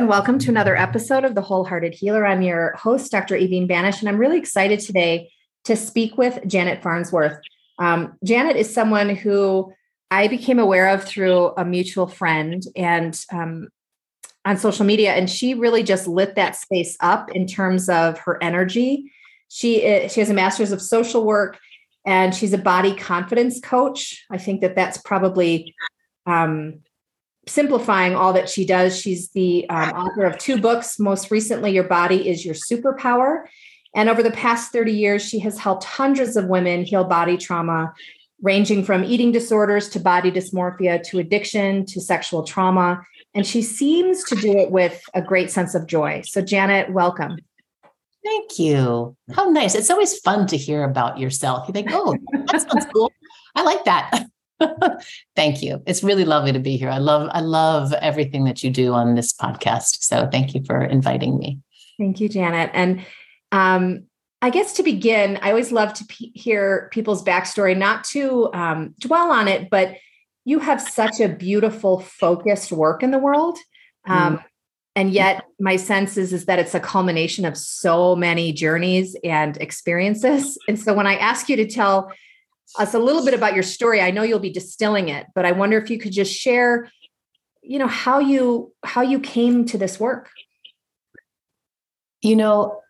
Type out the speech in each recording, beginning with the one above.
And welcome to another episode of The Wholehearted Healer. I'm your host, Dr. Aveen Banish, and I'm really excited today to speak with Janet Farnsworth. Um, Janet is someone who I became aware of through a mutual friend and um, on social media, and she really just lit that space up in terms of her energy. She is, she has a master's of social work, and she's a body confidence coach. I think that that's probably um, simplifying all that she does. She's the um, author of two books. Most recently, Your Body is Your Superpower. And over the past 30 years, she has helped hundreds of women heal body trauma ranging from eating disorders to body dysmorphia to addiction to sexual trauma. And she seems to do it with a great sense of joy. So, Janet, welcome. Thank you. How nice. It's always fun to hear about yourself. You think, oh, that sounds cool. I like that. thank you. It's really lovely to be here. I love I love everything that you do on this podcast. So thank you for inviting me. Thank you, Janet. And um, I guess to begin, I always love to hear people's backstory, not to um, dwell on it, but you have such a beautiful, focused work in the world. Um, mm. And yet, my sense is, is that it's a culmination of so many journeys and experiences. And so, when I ask you to tell us a little bit about your story, I know you'll be distilling it, but I wonder if you could just share, you know, how you how you came to this work. You know,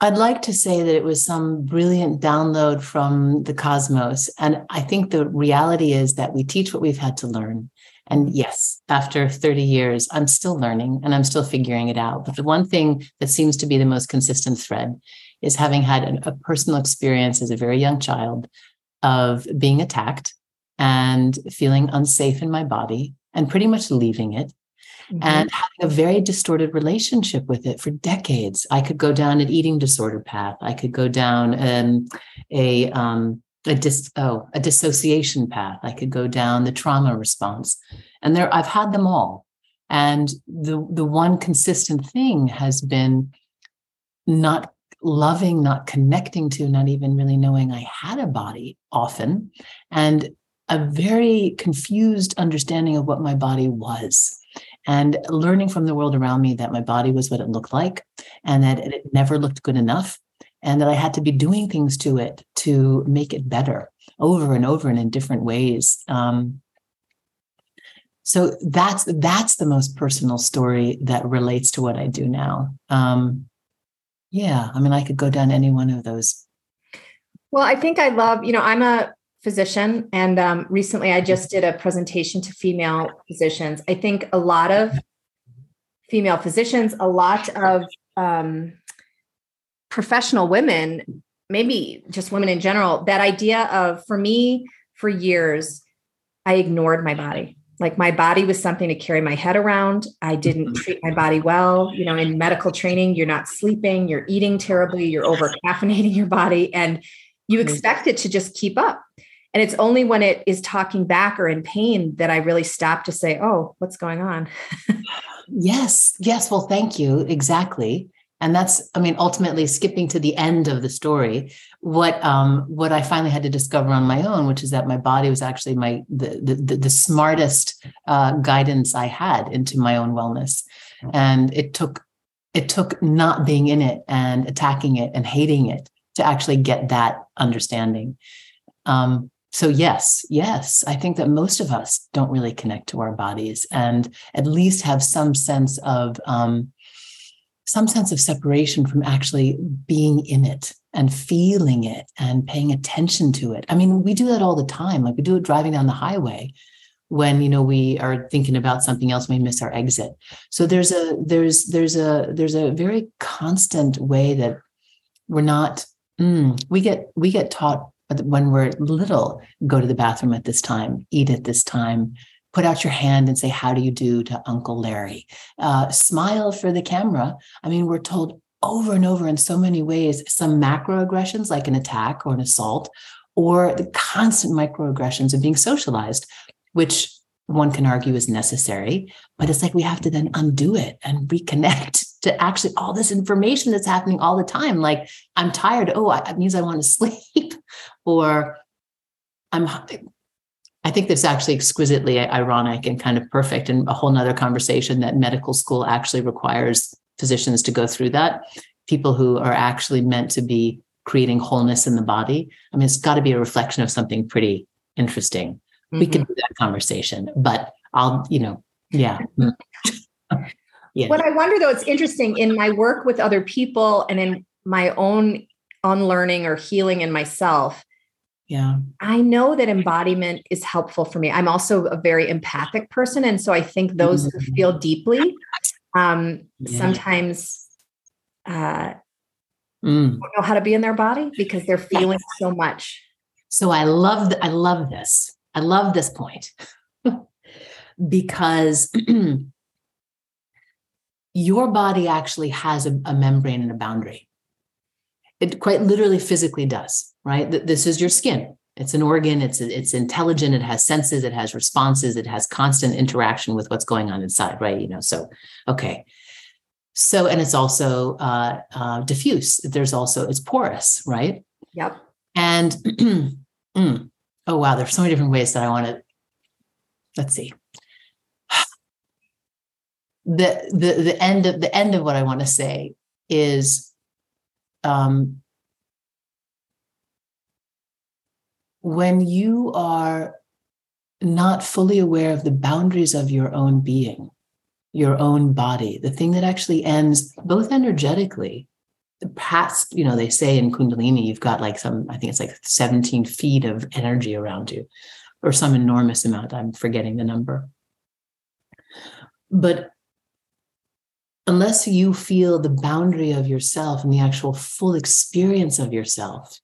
I'd like to say that it was some brilliant download from the cosmos. And I think the reality is that we teach what we've had to learn. And yes, after 30 years, I'm still learning and I'm still figuring it out. But the one thing that seems to be the most consistent thread is having had a personal experience as a very young child of being attacked and feeling unsafe in my body and pretty much leaving it mm-hmm. and having a very distorted relationship with it for decades. I could go down an eating disorder path. I could go down um, a um, a dis oh a dissociation path. I could go down the trauma response, and there I've had them all. And the the one consistent thing has been not loving, not connecting to, not even really knowing I had a body often, and a very confused understanding of what my body was and learning from the world around me that my body was what it looked like and that it never looked good enough and that I had to be doing things to it to make it better over and over and in different ways. Um, so that's that's the most personal story that relates to what I do now. Um, yeah, I mean, I could go down any one of those. Well, I think I love, you know, I'm a physician. And um, recently I just did a presentation to female physicians. I think a lot of female physicians, a lot of um, professional women, maybe just women in general, that idea of, for me, for years, I ignored my body. Like my body was something to carry my head around. I didn't mm-hmm. treat my body well. You know, in medical training, you're not sleeping, you're eating terribly, you're over caffeinating your body, and you expect it to just keep up. And it's only when it is talking back or in pain that I really stop to say, oh, what's going on? yes. Yes. Well, thank you. Exactly. And that's, I mean, ultimately skipping to the end of the story, what um, what I finally had to discover on my own, which is that my body was actually my the the, the smartest uh, guidance I had into my own wellness. And it took it took not being in it and attacking it and hating it to actually get that understanding. Um, so yes yes i think that most of us don't really connect to our bodies and at least have some sense of um, some sense of separation from actually being in it and feeling it and paying attention to it. I mean we do that all the time. Like we do it driving down the highway when you know we are thinking about something else we miss our exit. So there's a there's there's a there's a very constant way that we're not mm, we get we get taught when we're little, go to the bathroom at this time, eat at this time, put out your hand and say, How do you do to Uncle Larry? Uh, smile for the camera. I mean, we're told over and over in so many ways some macroaggressions like an attack or an assault or the constant microaggressions of being socialized which one can argue is necessary but it's like we have to then undo it and reconnect to actually all this information that's happening all the time like i'm tired oh it means i want to sleep or i'm I think that's actually exquisitely ironic and kind of perfect and a whole nother conversation that medical school actually requires physicians to go through that. People who are actually meant to be creating wholeness in the body. I mean, it's got to be a reflection of something pretty interesting. Mm-hmm. We could do that conversation, but I'll, you know, yeah. yeah. What I wonder though, it's interesting in my work with other people and in my own unlearning or healing in myself. Yeah. I know that embodiment is helpful for me. I'm also a very empathic person. And so I think those mm-hmm. who feel deeply um, yeah. sometimes uh, mm. don't know how to be in their body because they're feeling so much. So I love th- I love this. I love this point because your body actually has a, a, membrane and a boundary. It quite literally physically does, right? This is your skin. It's an organ. It's it's intelligent. It has senses. It has responses. It has constant interaction with what's going on inside, right? You know. So, okay. So, and it's also uh, uh, diffuse. There's also it's porous, right? Yep. And mm, oh wow, there's so many different ways that I want to. Let's see. The the the end of the end of what I want to say is um when you are not fully aware of the boundaries of your own being, your own body, the thing that actually ends both energetically. The past, you know, they say in Kundalini, you've got like some, I think it's like 17 feet of energy around you, or some enormous amount. I'm forgetting the number. But unless you feel the boundary of yourself and the actual full experience of yourself,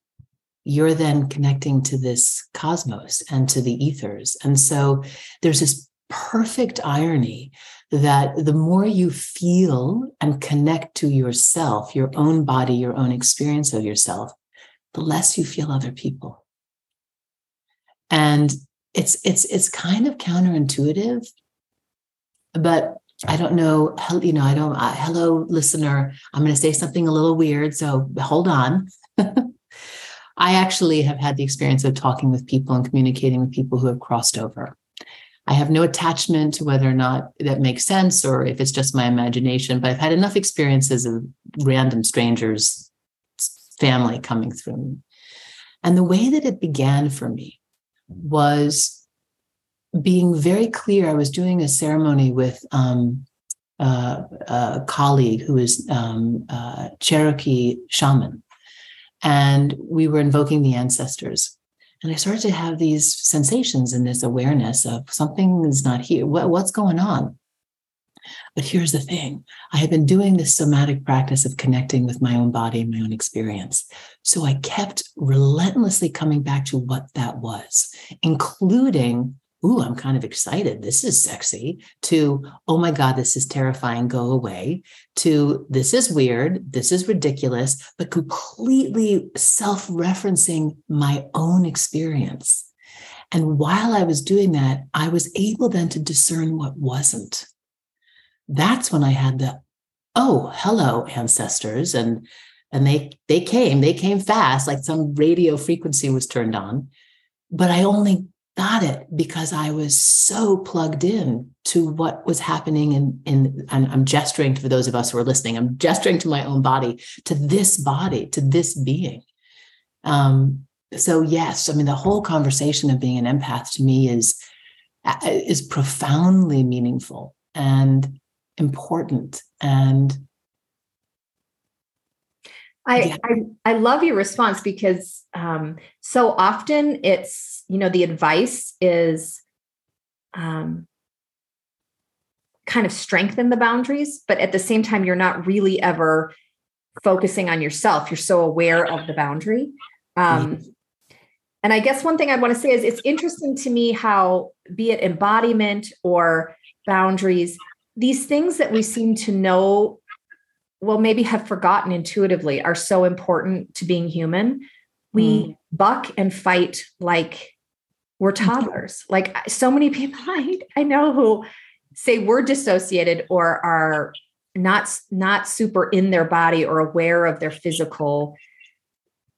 you're then connecting to this cosmos and to the ethers. And so there's this perfect irony that the more you feel and connect to yourself, your own body, your own experience of yourself, the less you feel other people. And it's it's it's kind of counterintuitive, but I don't know. You know, I don't. Uh, hello, listener. I'm going to say something a little weird, so hold on. I actually have had the experience of talking with people and communicating with people who have crossed over. I have no attachment to whether or not that makes sense or if it's just my imagination, but I've had enough experiences of random strangers, family coming through me. And the way that it began for me was being very clear. I was doing a ceremony with um, uh, a colleague who is um, uh, Cherokee shaman. And we were invoking the ancestors. And I started to have these sensations and this awareness of something is not here. What, what's going on? But here's the thing I had been doing this somatic practice of connecting with my own body and my own experience. So I kept relentlessly coming back to what that was, including ooh, I'm kind of excited. This is sexy, to, oh my God, this is terrifying, go away, to, this is weird, this is ridiculous, but completely self referencing my own experience. And while I was doing that, I was able then to discern what wasn't. That's when I had the, oh, hello, ancestors. And and they they came, they came fast, like some radio frequency was turned on. But I only got it because I was so plugged in to what was happening in, in and I'm gesturing for those of us who are listening, I'm gesturing to my own body, to this body, to this being. Um, so yes, I mean the whole conversation of being an empath to me is uh, is profoundly meaningful and important and I, yeah. I, I love your response because um, so often it's you know the advice is um, kind of strengthen the boundaries, but at the same time you're not really ever focusing on yourself. You're so aware of the boundary. Um, mm-hmm. And I guess one thing I want to say is it's interesting to me how, be it embodiment or boundaries, these things that we seem to know well, maybe have forgotten intuitively are so important to being human. We mm. buck and fight like we're toddlers. Like so many people I, I know who say we're dissociated or are not not super in their body or aware of their physical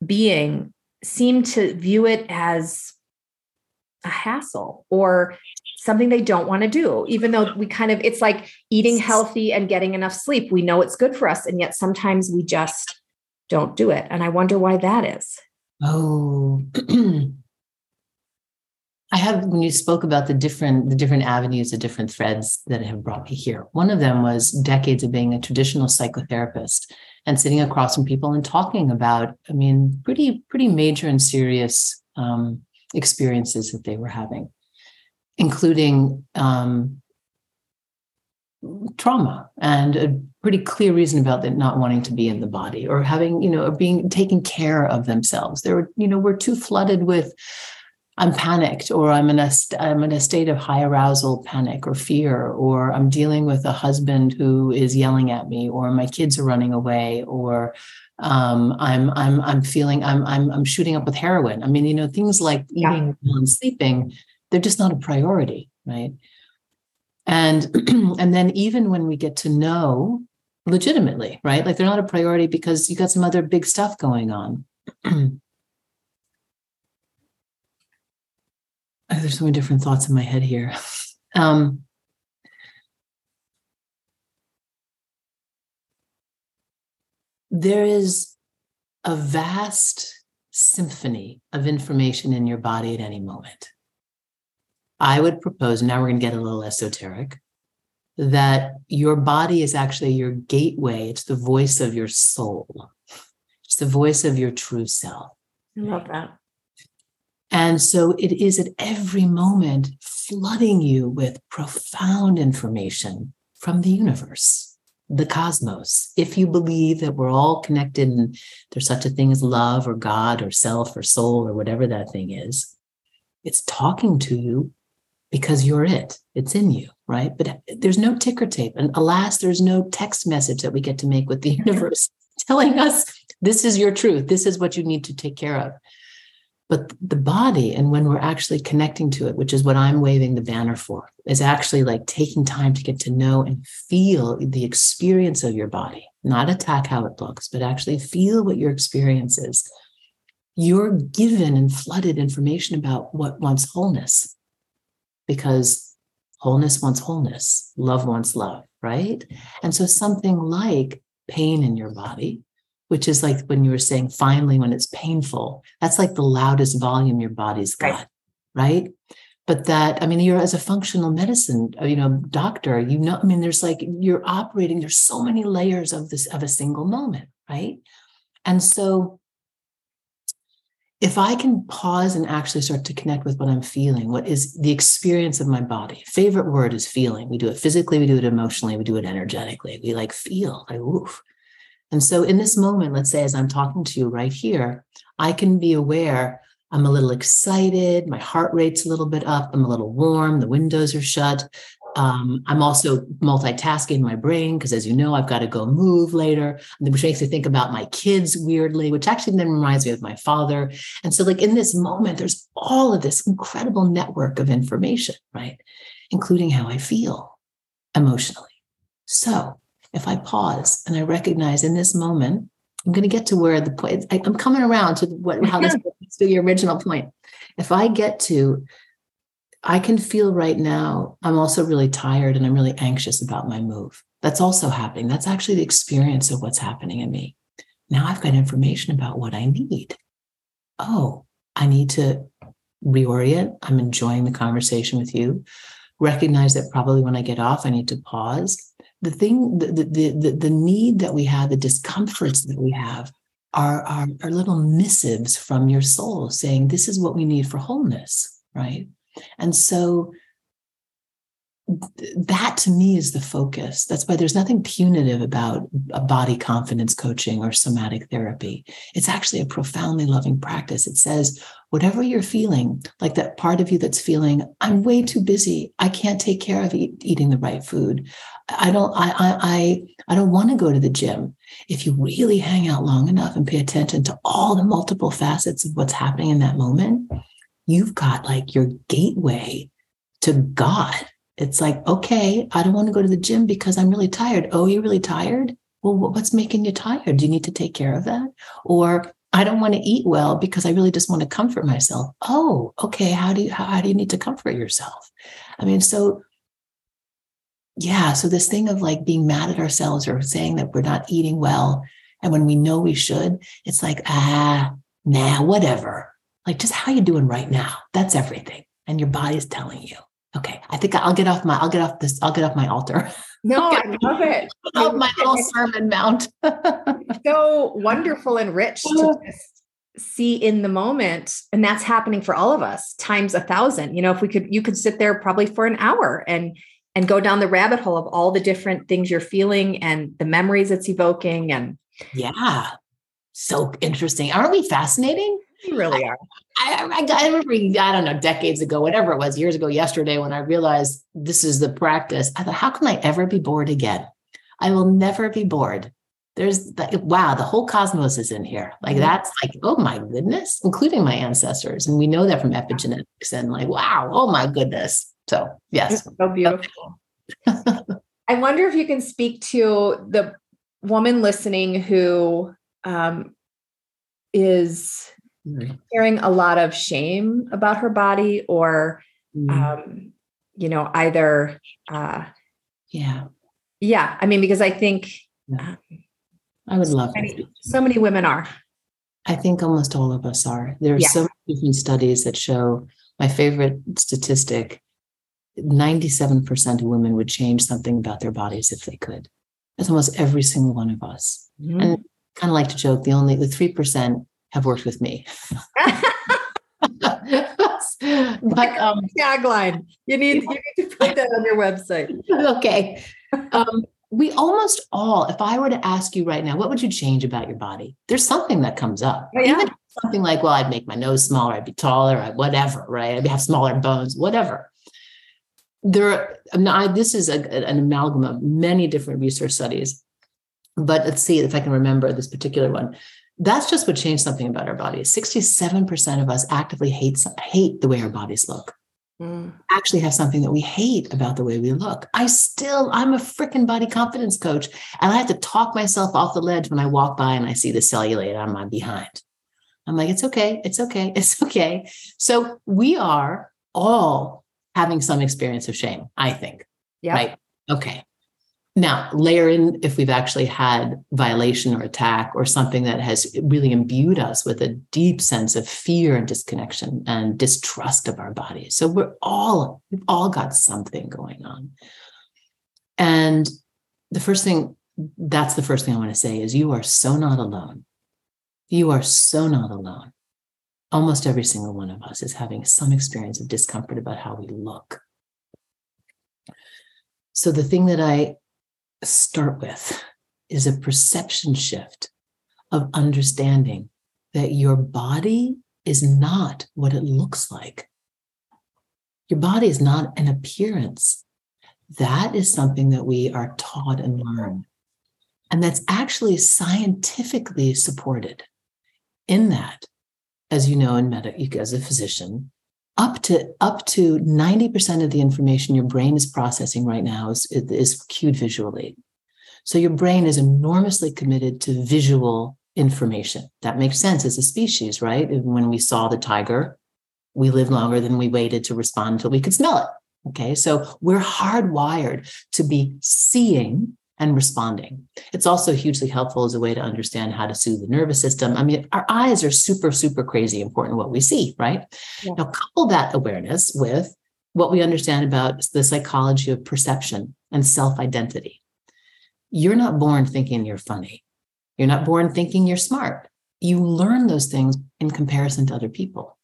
being seem to view it as a hassle or something they don't want to do even though we kind of it's like eating healthy and getting enough sleep. We know it's good for us and yet sometimes we just don't do it and i wonder why that is. Oh i have when you spoke about the different the different avenues the different threads that have brought me here one of them was decades of being a traditional psychotherapist and sitting across from people and talking about i mean pretty pretty major and serious um, experiences that they were having, including um, trauma and a pretty clear reason about that not wanting to be in the body or having, you know, or being taking care of themselves. They were, you know, we're too flooded with I'm panicked or I'm in a I'm in a state of high arousal panic or fear or I'm dealing with a husband who is yelling at me or my kids are running away or um, I'm I'm I'm feeling I'm I'm I'm shooting up with heroin. I mean, you know, things like eating yeah. and sleeping, they're just not a priority, right? And and then even when we get to know legitimately, right? Like they're not a priority because you got some other big stuff going on. There's so many different thoughts in my head here. Um, there is a vast symphony of information in your body at any moment. I would propose, now we're going to get a little esoteric, that your body is actually your gateway. It's the voice of your soul, it's the voice of your true self. I love that. And so it is at every moment flooding you with profound information from the universe the cosmos. If you believe that we're all connected and there's such a thing as love or God or self or soul or whatever that thing is, it's talking to you because you're it. It's in you, right? But there's no ticker tape. And alas, there's no text message that we get to make with the universe telling us this is your truth. This is what you need to take care of. But the body, and when we're actually connecting to it, which is what I'm waving the banner for, is actually like taking time to get to know and feel the experience of your body, not attack how it looks, but actually feel what your experience is. You're given and flooded information about what wants wholeness because wholeness wants wholeness, love wants love, right? And so something like pain in your body which is like when you were saying finally when it's painful that's like the loudest volume your body's got right, right? but that i mean you're as a functional medicine uh, you know doctor you know i mean there's like you're operating there's so many layers of this of a single moment right and so if I can pause and actually start to connect with what I'm feeling, what is the experience of my body? Favorite word is feeling. We do it physically, we do it emotionally, we do it energetically. We like feel, like oof. And so, in this moment, let's say as I'm talking to you right here, I can be aware I'm a little excited, my heart rate's a little bit up, I'm a little warm, the windows are shut. Um, I'm also multitasking my brain because, as you know, I've got to go move later, which makes me think about my kids weirdly, which actually then reminds me of my father. And so, like in this moment, there's all of this incredible network of information, right? Including how I feel emotionally. So, if I pause and I recognize in this moment, I'm going to get to where the point, I, am coming around to what, how this to your original point. If I get to, I can feel right now, I'm also really tired and I'm really anxious about my move. That's also happening. That's actually the experience of what's happening in me. Now I've got information about what I need. Oh, I need to reorient. I'm enjoying the conversation with you. Recognize that probably when I get off, I need to pause the thing, the, the, the, the need that we have, the discomforts that we have are, are, are little missives from your soul saying, this is what we need for wholeness, right? And so that to me is the focus. That's why there's nothing punitive about a body confidence coaching or somatic therapy. It's actually a profoundly loving practice. It says, whatever you're feeling, like that part of you that's feeling, I'm way too busy. I can't take care of eat, eating the right food. I don't, I, I, I, I don't want to go to the gym. If you really hang out long enough and pay attention to all the multiple facets of what's happening in that moment, you've got like your gateway to God it's like, okay, I don't want to go to the gym because I'm really tired. Oh, you're really tired? Well, what's making you tired? Do you need to take care of that? Or I don't want to eat well because I really just want to comfort myself. Oh, okay. How do you how, how do you need to comfort yourself? I mean, so yeah, so this thing of like being mad at ourselves or saying that we're not eating well, and when we know we should, it's like, ah, nah, whatever. Like just how you doing right now. That's everything. And your body's telling you. Okay, I think I'll get off my I'll get off this I'll get off my altar. No, I love it. Oh, my little sermon mount. so wonderful and rich to just see in the moment, and that's happening for all of us times a thousand. You know, if we could, you could sit there probably for an hour and and go down the rabbit hole of all the different things you're feeling and the memories it's evoking. And yeah, so interesting. Aren't we fascinating? You really are. I, I, I, remember, I don't know, decades ago, whatever it was, years ago, yesterday, when I realized this is the practice, I thought, how can I ever be bored again? I will never be bored. There's the, wow, the whole cosmos is in here. Like mm-hmm. that's like, oh my goodness, including my ancestors. And we know that from epigenetics and like, wow, oh my goodness. So yes. It's so beautiful. I wonder if you can speak to the woman listening who um, is mm-hmm. carrying a lot of shame about her body or mm-hmm. um, you know either uh, yeah yeah i mean because i think yeah. Um, i would love so many, so many women are i think almost all of us are there are yeah. so many different studies that show my favorite statistic 97% of women would change something about their bodies if they could that's almost every single one of us mm-hmm. and kind of like to joke the only the 3% have worked with me. but um, tagline. You need you need to put that on your website. okay. Um, we almost all, if I were to ask you right now, what would you change about your body? There's something that comes up. Oh, yeah. Even something like, well, I'd make my nose smaller, I'd be taller, I'd whatever, right? I'd have smaller bones, whatever. There, are, this is a, an amalgam of many different research studies, but let's see if I can remember this particular one that's just what changed something about our bodies. 67% of us actively hate, hate the way our bodies look. Mm. Actually, have something that we hate about the way we look. I still, I'm a freaking body confidence coach, and I have to talk myself off the ledge when I walk by and I see the cellulite on my behind. I'm like, it's okay, it's okay, it's okay. So we are all having some experience of shame, I think. Yeah. Right. Okay. Now, layer in if we've actually had violation or attack or something that has really imbued us with a deep sense of fear and disconnection and distrust of our bodies. So we're all, we've all got something going on. And the first thing, that's the first thing I want to say is you are so not alone. You are so not alone. Almost every single one of us is having some experience of discomfort about how we look. So the thing that I start with is a perception shift of understanding that your body is not what it looks like. Your body is not an appearance. That is something that we are taught and learn. And that's actually scientifically supported in that, as you know, in medic as a physician, up to up to 90% of the information your brain is processing right now is, is cued visually. So your brain is enormously committed to visual information. That makes sense as a species, right? When we saw the tiger, we lived longer than we waited to respond until we could smell it. Okay. So we're hardwired to be seeing and responding. It's also hugely helpful as a way to understand how to soothe the nervous system. I mean, our eyes are super, super crazy important what we see, right? Yeah. Now, couple that awareness with what we understand about the psychology of perception and self identity. You're not born thinking you're funny. You're not born thinking you're smart. You learn those things in comparison to other people.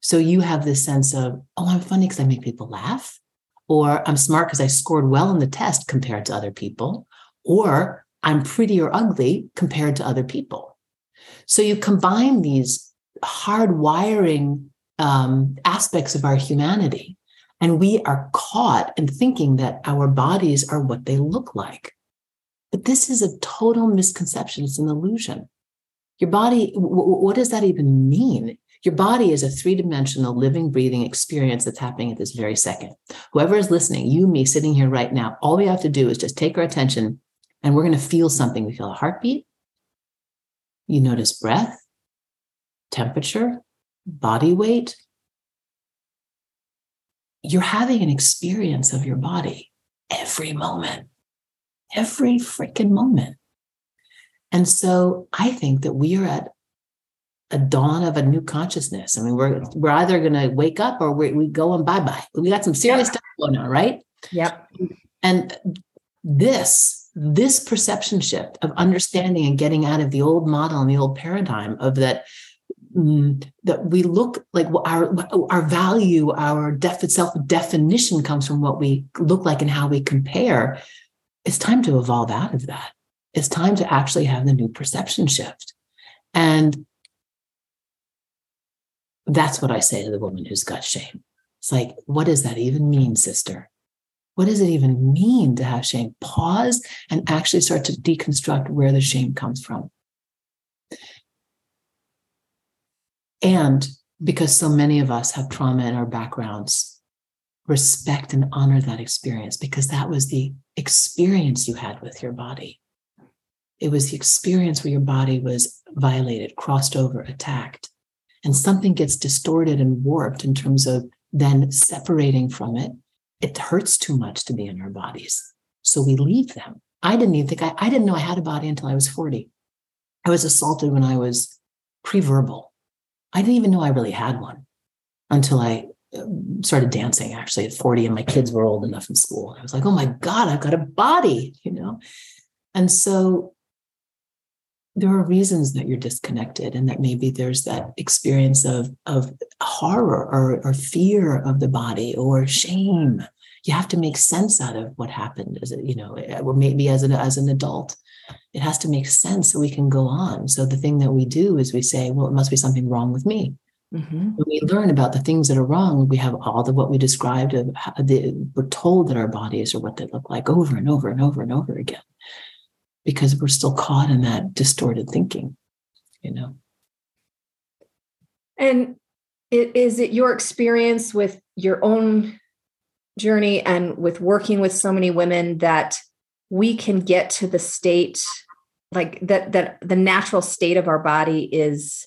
So you have this sense of, oh, I'm funny because I make people laugh. Or I'm smart because I scored well in the test compared to other people, or I'm pretty or ugly compared to other people. So you combine these hard wiring um, aspects of our humanity, and we are caught in thinking that our bodies are what they look like. But this is a total misconception. It's an illusion. Your body, w- what does that even mean? Your body is a three dimensional living, breathing experience that's happening at this very second. Whoever is listening, you, me, sitting here right now, all we have to do is just take our attention and we're going to feel something. We feel a heartbeat. You notice breath, temperature, body weight. You're having an experience of your body every moment, every freaking moment. And so I think that we are at a dawn of a new consciousness. I mean, we're we're either going to wake up or we, we go and bye bye. We got some serious yep. stuff going on, right? Yep. And this this perception shift of understanding and getting out of the old model and the old paradigm of that mm, that we look like our our value, our def- self definition comes from what we look like and how we compare. It's time to evolve out of that. It's time to actually have the new perception shift. And that's what I say to the woman who's got shame. It's like, what does that even mean, sister? What does it even mean to have shame? Pause and actually start to deconstruct where the shame comes from. And because so many of us have trauma in our backgrounds, respect and honor that experience because that was the experience you had with your body. It was the experience where your body was violated, crossed over, attacked and something gets distorted and warped in terms of then separating from it, it hurts too much to be in our bodies. So we leave them. I didn't even think I, I didn't know I had a body until I was 40. I was assaulted when I was pre-verbal. I didn't even know I really had one until I um, started dancing actually at 40 and my kids were old enough in school. I was like, oh my God, I've got a body, you know? And so there are reasons that you're disconnected and that maybe there's that experience of of horror or, or fear of the body or shame. You have to make sense out of what happened as a, you know or maybe as an as an adult. It has to make sense so we can go on. So the thing that we do is we say well it must be something wrong with me. Mm-hmm. when we learn about the things that are wrong we have all the what we described of the, we're told that our bodies are what they look like over and over and over and over again because we're still caught in that distorted thinking, you know. And is it your experience with your own journey and with working with so many women that we can get to the state like that that the natural state of our body is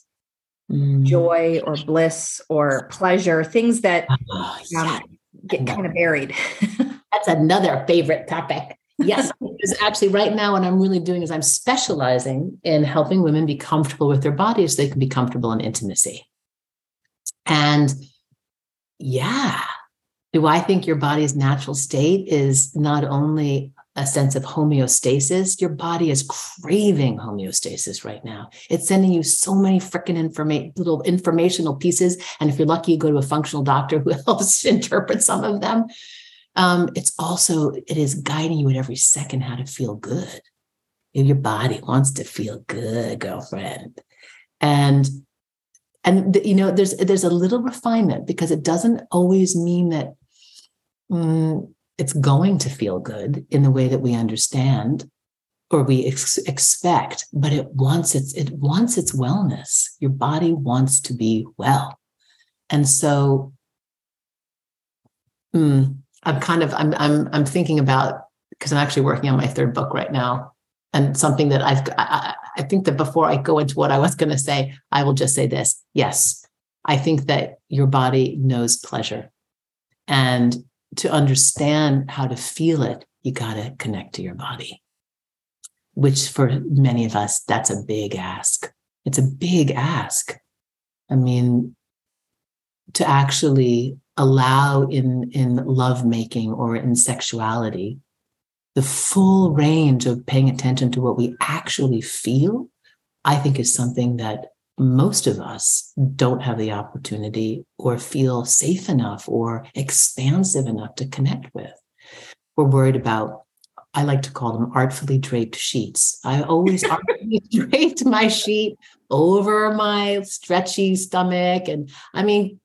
mm. joy or bliss or pleasure things that oh, um, get kind of buried that's another favorite topic yes, because actually, right now, what I'm really doing is I'm specializing in helping women be comfortable with their bodies so they can be comfortable in intimacy. And yeah, do I think your body's natural state is not only a sense of homeostasis? Your body is craving homeostasis right now. It's sending you so many freaking informa- little informational pieces. And if you're lucky, you go to a functional doctor who helps interpret some of them um, it's also it is guiding you at every second how to feel good. Your body wants to feel good girlfriend. And and you know there's there's a little refinement because it doesn't always mean that mm, it's going to feel good in the way that we understand or we ex- expect but it wants its it wants its wellness. Your body wants to be well. And so mm, I'm kind of I'm I'm I'm thinking about because I'm actually working on my third book right now, and something that I've I, I think that before I go into what I was going to say, I will just say this: yes, I think that your body knows pleasure, and to understand how to feel it, you got to connect to your body. Which for many of us, that's a big ask. It's a big ask. I mean, to actually allow in in lovemaking or in sexuality the full range of paying attention to what we actually feel i think is something that most of us don't have the opportunity or feel safe enough or expansive enough to connect with. We're worried about, I like to call them artfully draped sheets. I always artfully draped my sheet over my stretchy stomach. And I mean,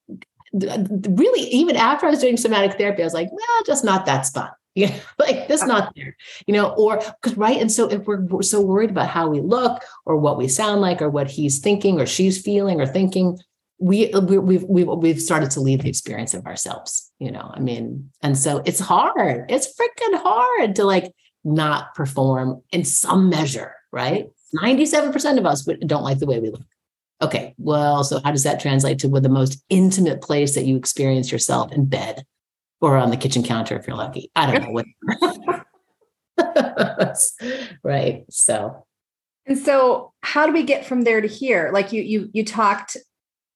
really, even after I was doing somatic therapy, I was like, well, just not that spot. Yeah, like that's uh-huh. not there, you know, or because right. And so if we're, we're so worried about how we look or what we sound like or what he's thinking or she's feeling or thinking, we, we we've we've we've started to leave the experience of ourselves, you know. I mean, and so it's hard. It's freaking hard to like not perform in some measure, right? 97% of us don't like the way we look. Okay, well, so how does that translate to the most intimate place that you experience yourself in bed or on the kitchen counter if you're lucky? I don't know what. right. So. And so, how do we get from there to here? Like you, you, you talked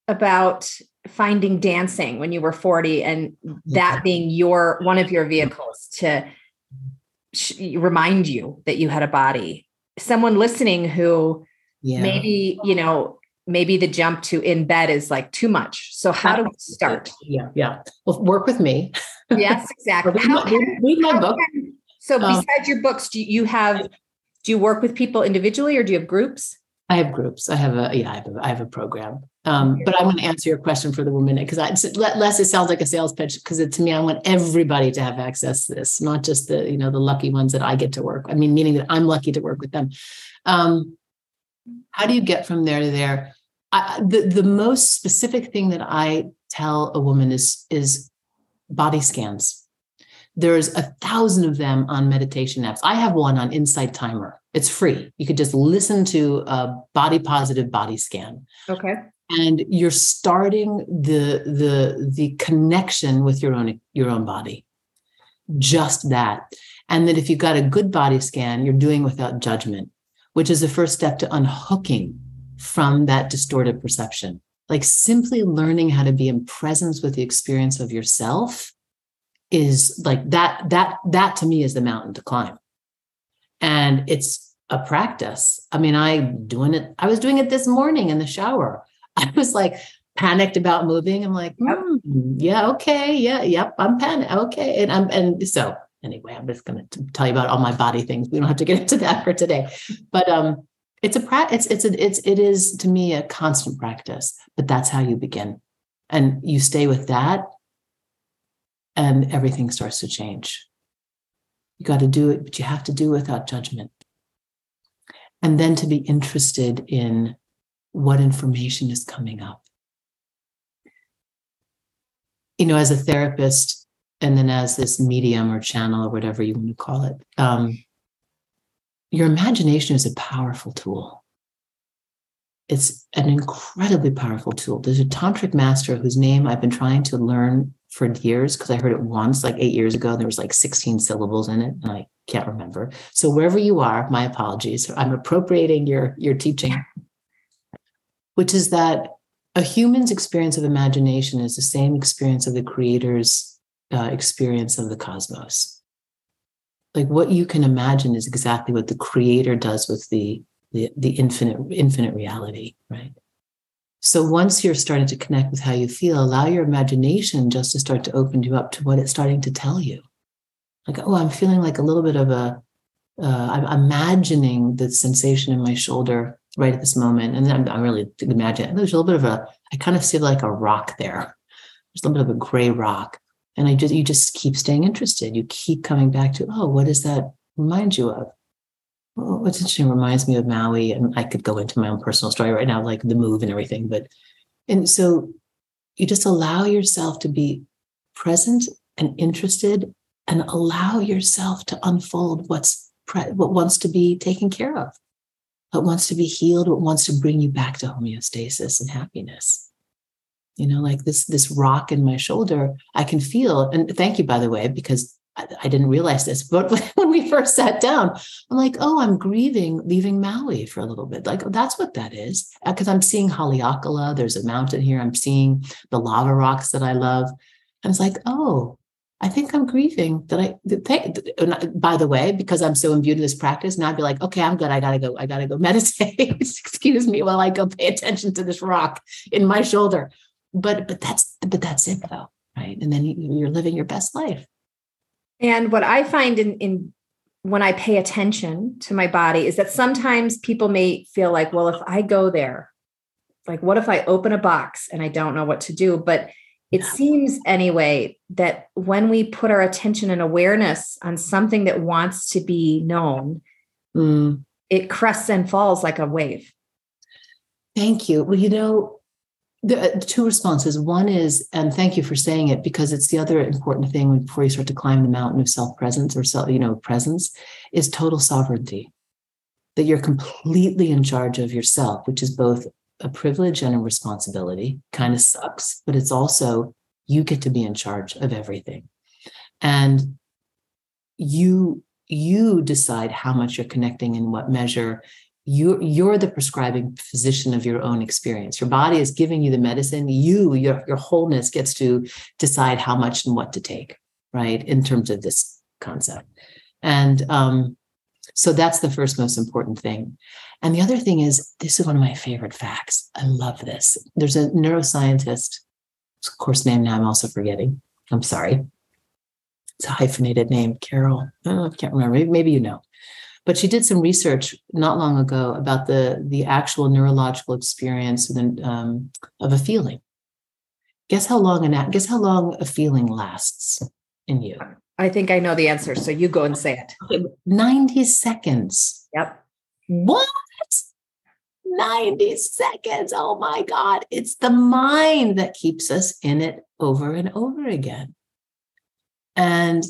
about finding dancing when you were 40 and that being your one of your vehicles to sh- remind you that you had a body someone listening who yeah. maybe you know maybe the jump to in bed is like too much. So how do we start? Yeah, yeah. Well, work with me. Yes, exactly. read, my, read my book. Can, so um, besides um, your books, do you have do you work with people individually or do you have groups? I have groups. I have a yeah. I have a, I have a program. Um, but I'm going to answer your question for the woman because I less it sounds like a sales pitch because to me I want everybody to have access to this, not just the you know the lucky ones that I get to work. I mean, meaning that I'm lucky to work with them. Um, how do you get from there to there? I, the the most specific thing that I tell a woman is is body scans. There's a thousand of them on meditation apps. I have one on Insight Timer. It's free. You could just listen to a body positive body scan. Okay. And you're starting the the the connection with your own your own body. Just that. And that if you've got a good body scan, you're doing without judgment, which is the first step to unhooking from that distorted perception. Like simply learning how to be in presence with the experience of yourself is like that, that, that to me is the mountain to climb. And it's a practice. I mean, I doing it, I was doing it this morning in the shower. I was like panicked about moving. I'm like, mm, yeah, okay, yeah, yep, I'm panicked. Okay. And I'm and so anyway, I'm just gonna tell you about all my body things. We don't have to get into that for today. But um it's a practice it's it's a, it's it is to me a constant practice but that's how you begin and you stay with that and everything starts to change you got to do it but you have to do it without judgment and then to be interested in what information is coming up you know as a therapist and then as this medium or channel or whatever you want to call it um, your imagination is a powerful tool. It's an incredibly powerful tool. There's a tantric master whose name I've been trying to learn for years because I heard it once, like eight years ago. There was like 16 syllables in it, and I can't remember. So wherever you are, my apologies. I'm appropriating your your teaching, which is that a human's experience of imagination is the same experience of the creator's uh, experience of the cosmos. Like what you can imagine is exactly what the creator does with the the, the infinite infinite reality right? So once you're starting to connect with how you feel allow your imagination just to start to open you up to what it's starting to tell you. Like oh i'm feeling like a little bit of a uh, i'm imagining the sensation in my shoulder right at this moment. And i'm, I'm really imagining there's a little bit of a i kind of see like a rock there. There's a little bit of a gray rock and I just you just keep staying interested. You keep coming back to, oh, what does that remind you of? Well, what's interesting reminds me of Maui, and I could go into my own personal story right now, like the move and everything. But and so you just allow yourself to be present and interested, and allow yourself to unfold what's pre- what wants to be taken care of, what wants to be healed, what wants to bring you back to homeostasis and happiness you know like this this rock in my shoulder i can feel and thank you by the way because I, I didn't realize this but when we first sat down i'm like oh i'm grieving leaving maui for a little bit like oh, that's what that is because uh, i'm seeing haleakala there's a mountain here i'm seeing the lava rocks that i love and it's like oh I think I'm grieving that I, by the way, because I'm so imbued in this practice, now I'd be like, okay, I'm good. I gotta go. I gotta go meditate. Excuse me while I go pay attention to this rock in my shoulder. But, but that's, but that's it though. Right. And then you're living your best life. And what I find in, in when I pay attention to my body is that sometimes people may feel like, well, if I go there, like, what if I open a box and I don't know what to do? But it yeah. seems anyway that when we put our attention and awareness on something that wants to be known, mm. it crests and falls like a wave. Thank you. Well, you know, the uh, two responses. One is, and thank you for saying it because it's the other important thing before you start to climb the mountain of self presence or self, you know, presence is total sovereignty. That you're completely in charge of yourself, which is both a privilege and a responsibility. Kind of sucks, but it's also you get to be in charge of everything. And you you decide how much you're connecting in what measure you you're the prescribing physician of your own experience your body is giving you the medicine you your, your wholeness gets to decide how much and what to take right in terms of this concept and um, so that's the first most important thing and the other thing is, this is one of my favorite facts. I love this. There's a neuroscientist, of course, name now I'm also forgetting. I'm sorry. It's a hyphenated name, Carol. Oh, I can't remember. Maybe, maybe you know. But she did some research not long ago about the, the actual neurological experience the, um, of a feeling. Guess how long an guess how long a feeling lasts in you? I think I know the answer. So you go and say it. 90 seconds. Yep. What? 90 seconds. Oh my God. It's the mind that keeps us in it over and over again. And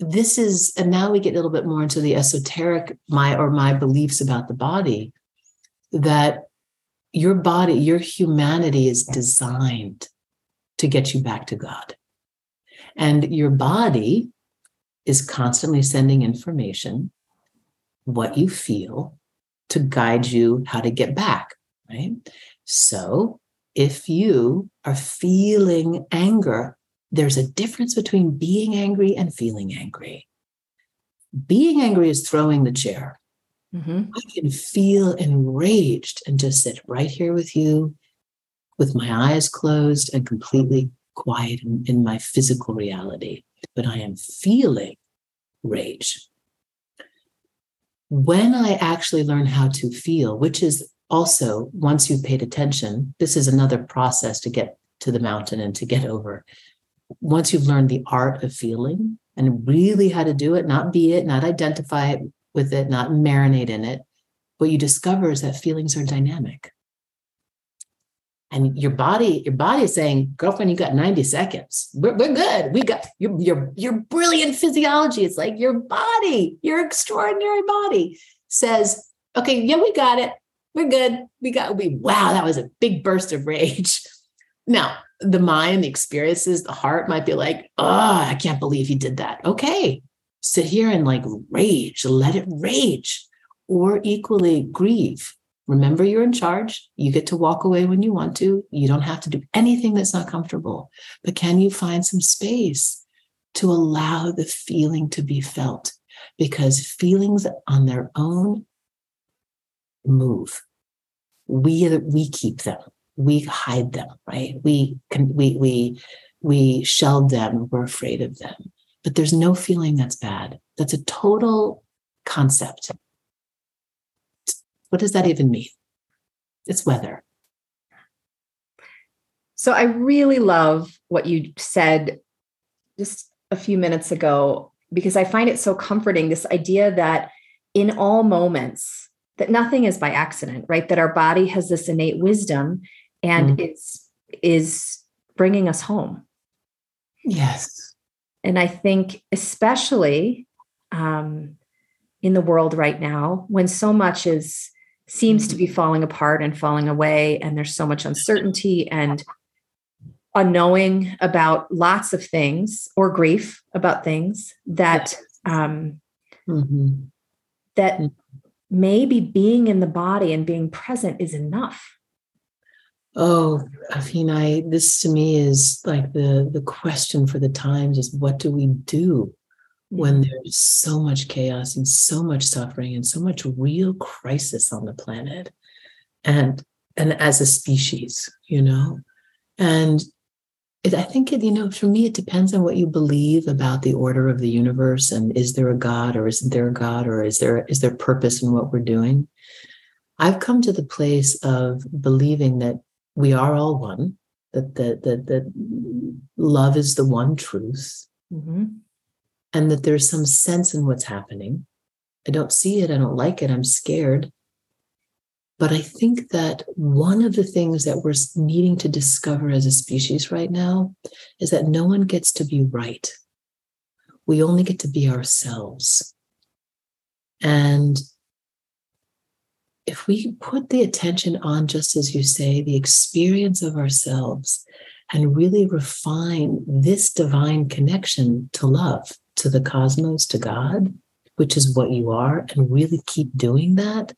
this is, and now we get a little bit more into the esoteric, my or my beliefs about the body, that your body, your humanity is designed to get you back to God. And your body is constantly sending information, what you feel, to guide you how to get back, right? So if you are feeling anger, there's a difference between being angry and feeling angry. Being angry is throwing the chair. Mm-hmm. I can feel enraged and just sit right here with you with my eyes closed and completely quiet in, in my physical reality. But I am feeling rage when I actually learn how to feel, which is also once you've paid attention, this is another process to get to the mountain and to get over. Once you've learned the art of feeling and really how to do it, not be it, not identify with it, not marinate in it, what you discover is that feelings are dynamic. And your body your body is saying girlfriend you got 90 seconds. We're, we're good. We got your, your your brilliant physiology it's like your body your extraordinary body says okay yeah we got it. We're good. We got we wow that was a big burst of rage now the mind the experiences the heart might be like oh i can't believe he did that okay sit here and like rage let it rage or equally grieve Remember, you're in charge. You get to walk away when you want to. You don't have to do anything that's not comfortable. But can you find some space to allow the feeling to be felt? Because feelings on their own move. We we keep them. We hide them, right? We can we we we shelled them. We're afraid of them. But there's no feeling that's bad. That's a total concept what does that even mean? It's weather. So I really love what you said just a few minutes ago because I find it so comforting this idea that in all moments that nothing is by accident, right? That our body has this innate wisdom and mm. it's is bringing us home. Yes. And I think especially um, in the world right now when so much is seems to be falling apart and falling away and there's so much uncertainty and unknowing about lots of things or grief about things that um, mm-hmm. that maybe being in the body and being present is enough Oh, I mean, this to me is like the the question for the times is what do we do when mm-hmm. there's so much chaos and so much suffering and so much real crisis on the planet and and as a species, you know? And it, I think it, you know, for me, it depends on what you believe about the order of the universe and is there a God or isn't there a God or is there is there purpose in what we're doing? I've come to the place of believing that we are all one, that that that, that love is the one truth, mm-hmm. and that there's some sense in what's happening. I don't see it, I don't like it, I'm scared. But I think that one of the things that we're needing to discover as a species right now is that no one gets to be right. We only get to be ourselves. And if we put the attention on, just as you say, the experience of ourselves and really refine this divine connection to love, to the cosmos, to God, which is what you are, and really keep doing that,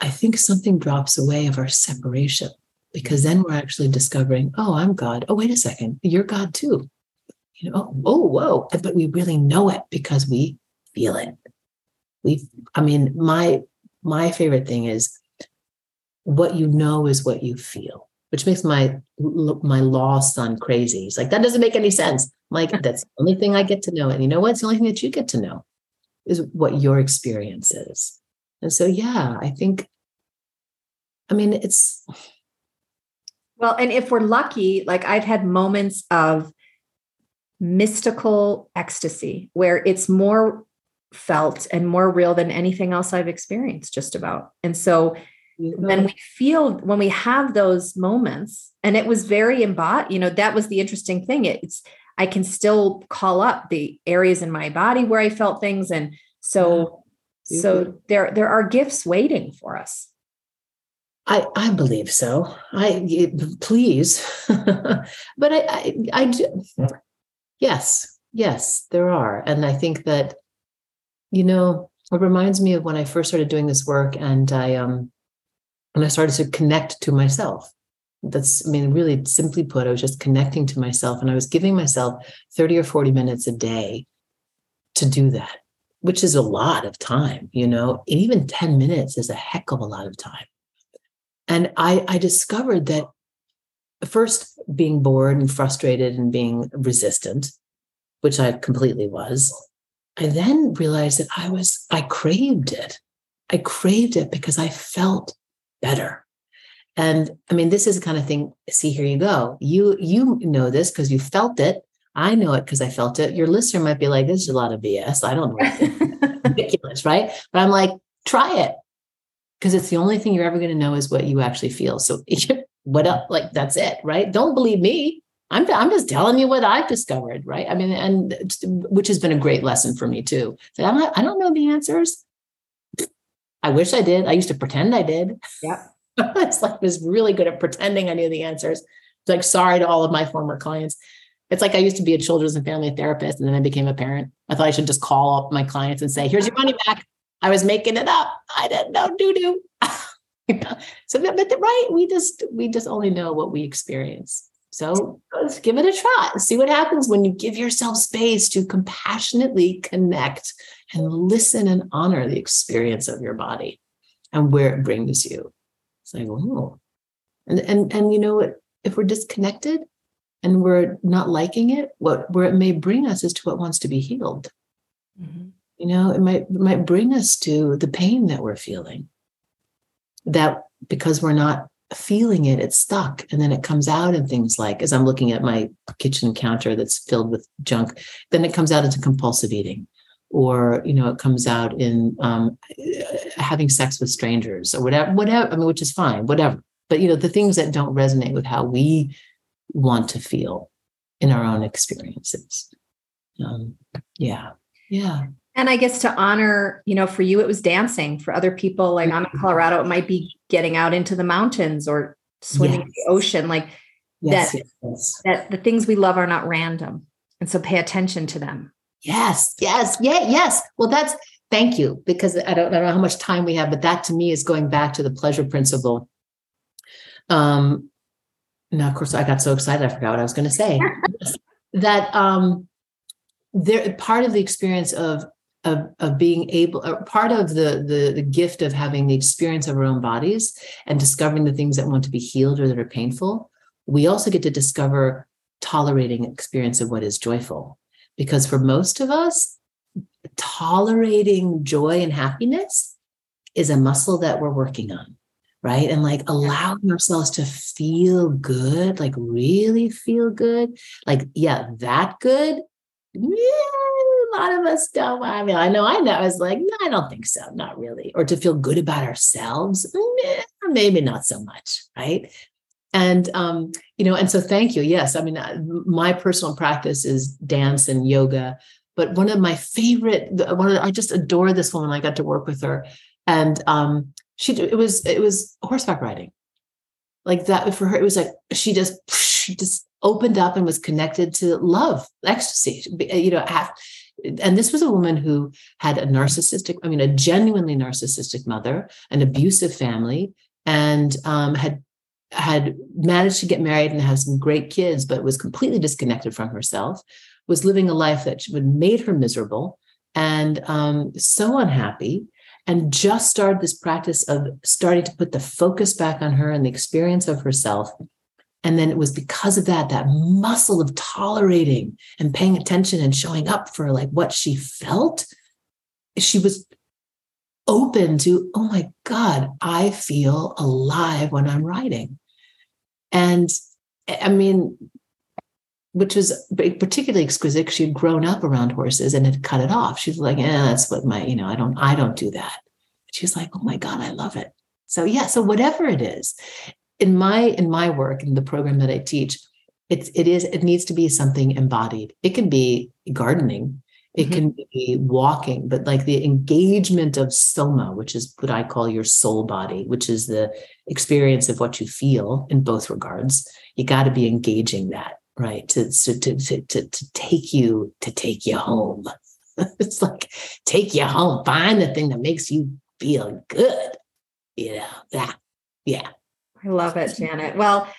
I think something drops away of our separation because then we're actually discovering, oh, I'm God. Oh, wait a second, you're God too. You know, oh, oh whoa. But we really know it because we feel it we i mean my my favorite thing is what you know is what you feel which makes my my law son crazy. He's like that doesn't make any sense. I'm like that's the only thing i get to know. And you know what? It's the only thing that you get to know is what your experience is. And so yeah i think i mean it's well and if we're lucky like i've had moments of mystical ecstasy where it's more felt and more real than anything else I've experienced, just about. And so mm-hmm. when we feel, when we have those moments, and it was very embodied, you know, that was the interesting thing. It's, I can still call up the areas in my body where I felt things. And so, yeah. so mm-hmm. there, there are gifts waiting for us. I, I believe so. I please, but I, I, I do. Mm-hmm. Yes, yes, there are, and I think that you know, it reminds me of when I first started doing this work and I um and I started to connect to myself. That's, I mean, really simply put, I was just connecting to myself and I was giving myself 30 or 40 minutes a day to do that, which is a lot of time, you know, and even 10 minutes is a heck of a lot of time. And I, I discovered that first being bored and frustrated and being resistant, which I completely was, I then realized that I was, I craved it. I craved it because I felt better. And I mean, this is the kind of thing, see, here you go. You you know this because you felt it. I know it because I felt it. Your listener might be like, this is a lot of BS. I don't know. ridiculous, right? But I'm like, try it. Because it's the only thing you're ever going to know is what you actually feel. So what up? Like that's it, right? Don't believe me. I'm, I'm just telling you what I've discovered, right? I mean, and which has been a great lesson for me too. So I'm not, I don't know the answers. I wish I did. I used to pretend I did. Yeah. it's like I was really good at pretending I knew the answers. It's like sorry to all of my former clients. It's like I used to be a children's and family therapist, and then I became a parent. I thought I should just call up my clients and say, "Here's your money back." I was making it up. I didn't know doo doo. so, but right, we just we just only know what we experience. So let's give it a try. See what happens when you give yourself space to compassionately connect and listen and honor the experience of your body and where it brings you. It's like, oh. And and and you know what? If we're disconnected and we're not liking it, what where it may bring us is to what wants to be healed. Mm-hmm. You know, it might it might bring us to the pain that we're feeling. That because we're not feeling it, it's stuck. And then it comes out in things like, as I'm looking at my kitchen counter that's filled with junk, then it comes out into compulsive eating. Or, you know, it comes out in um, having sex with strangers or whatever, whatever, I mean, which is fine, whatever. But, you know, the things that don't resonate with how we want to feel in our own experiences. Um, yeah. Yeah. And I guess to honor, you know, for you, it was dancing. For other people, like I'm in mm-hmm. Colorado, it might be getting out into the mountains or swimming yes. in the ocean. Like yes, that, yes. that the things we love are not random. And so pay attention to them. Yes, yes, yeah, yes. Well, that's thank you because I don't, I don't know how much time we have, but that to me is going back to the pleasure principle Um, now, of course, I got so excited, I forgot what I was going to say. that um, there, part of the experience of of, of being able, uh, part of the, the the gift of having the experience of our own bodies and discovering the things that want to be healed or that are painful, we also get to discover tolerating experience of what is joyful. Because for most of us, tolerating joy and happiness is a muscle that we're working on right? And like allowing ourselves to feel good, like really feel good. Like, yeah, that good. Yeah, a lot of us don't. I mean, I know I know. I was like, no, I don't think so. Not really. Or to feel good about ourselves, maybe not so much, right? And um, you know, and so thank you. Yes, I mean, uh, my personal practice is dance and yoga. But one of my favorite, one of, I just adore this woman. I got to work with her, and um, she it was it was horseback riding like that for her it was like she just she just opened up and was connected to love ecstasy you know and this was a woman who had a narcissistic i mean a genuinely narcissistic mother an abusive family and um, had had managed to get married and have some great kids but was completely disconnected from herself was living a life that would made her miserable and um, so unhappy and just started this practice of starting to put the focus back on her and the experience of herself. And then it was because of that, that muscle of tolerating and paying attention and showing up for like what she felt. She was open to, oh my God, I feel alive when I'm riding. And I mean, which was particularly exquisite because she had grown up around horses and had cut it off. She's like, yeah, that's what my, you know, I don't, I don't do that. She's like, oh my God, I love it. So yeah, so whatever it is, in my in my work in the program that I teach, it's it is it needs to be something embodied. It can be gardening, it mm-hmm. can be walking, but like the engagement of soma, which is what I call your soul body, which is the experience of what you feel in both regards. You got to be engaging that right to, to to to to take you to take you home it's like take you home find the thing that makes you feel good you know that yeah i love it janet well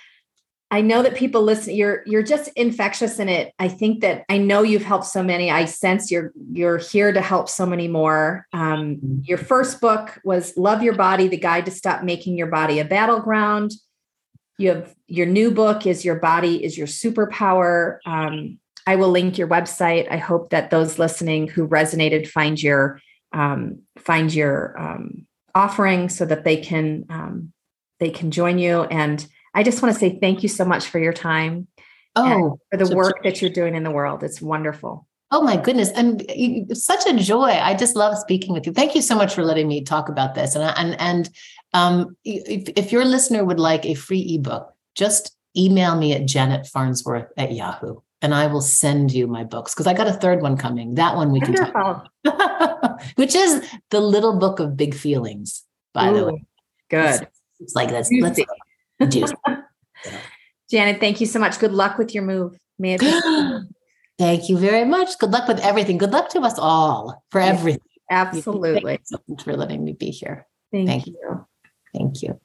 i know that people listen you're you're just infectious in it i think that i know you've helped so many i sense you're you're here to help so many more um, mm-hmm. your first book was love your body the guide to stop making your body a battleground you have your new book is Your Body is Your Superpower. Um, I will link your website. I hope that those listening who resonated find your um, find your um, offering so that they can um, they can join you. And I just want to say thank you so much for your time. Oh, for the work that you're doing in the world. It's wonderful. Oh my goodness. And such a joy. I just love speaking with you. Thank you so much for letting me talk about this. And and and um, if, if your listener would like a free ebook, just email me at Janet Farnsworth at Yahoo and I will send you my books because I got a third one coming. That one we can talk about. which is the little book of big feelings, by Ooh, the way. Good. It's, like let's let's juice. Janet, thank you so much. Good luck with your move. May it be. thank you very much. Good luck with everything. Good luck to us all for everything. Absolutely. Thank you so much for letting me be here. Thank, thank you. you. Thank you.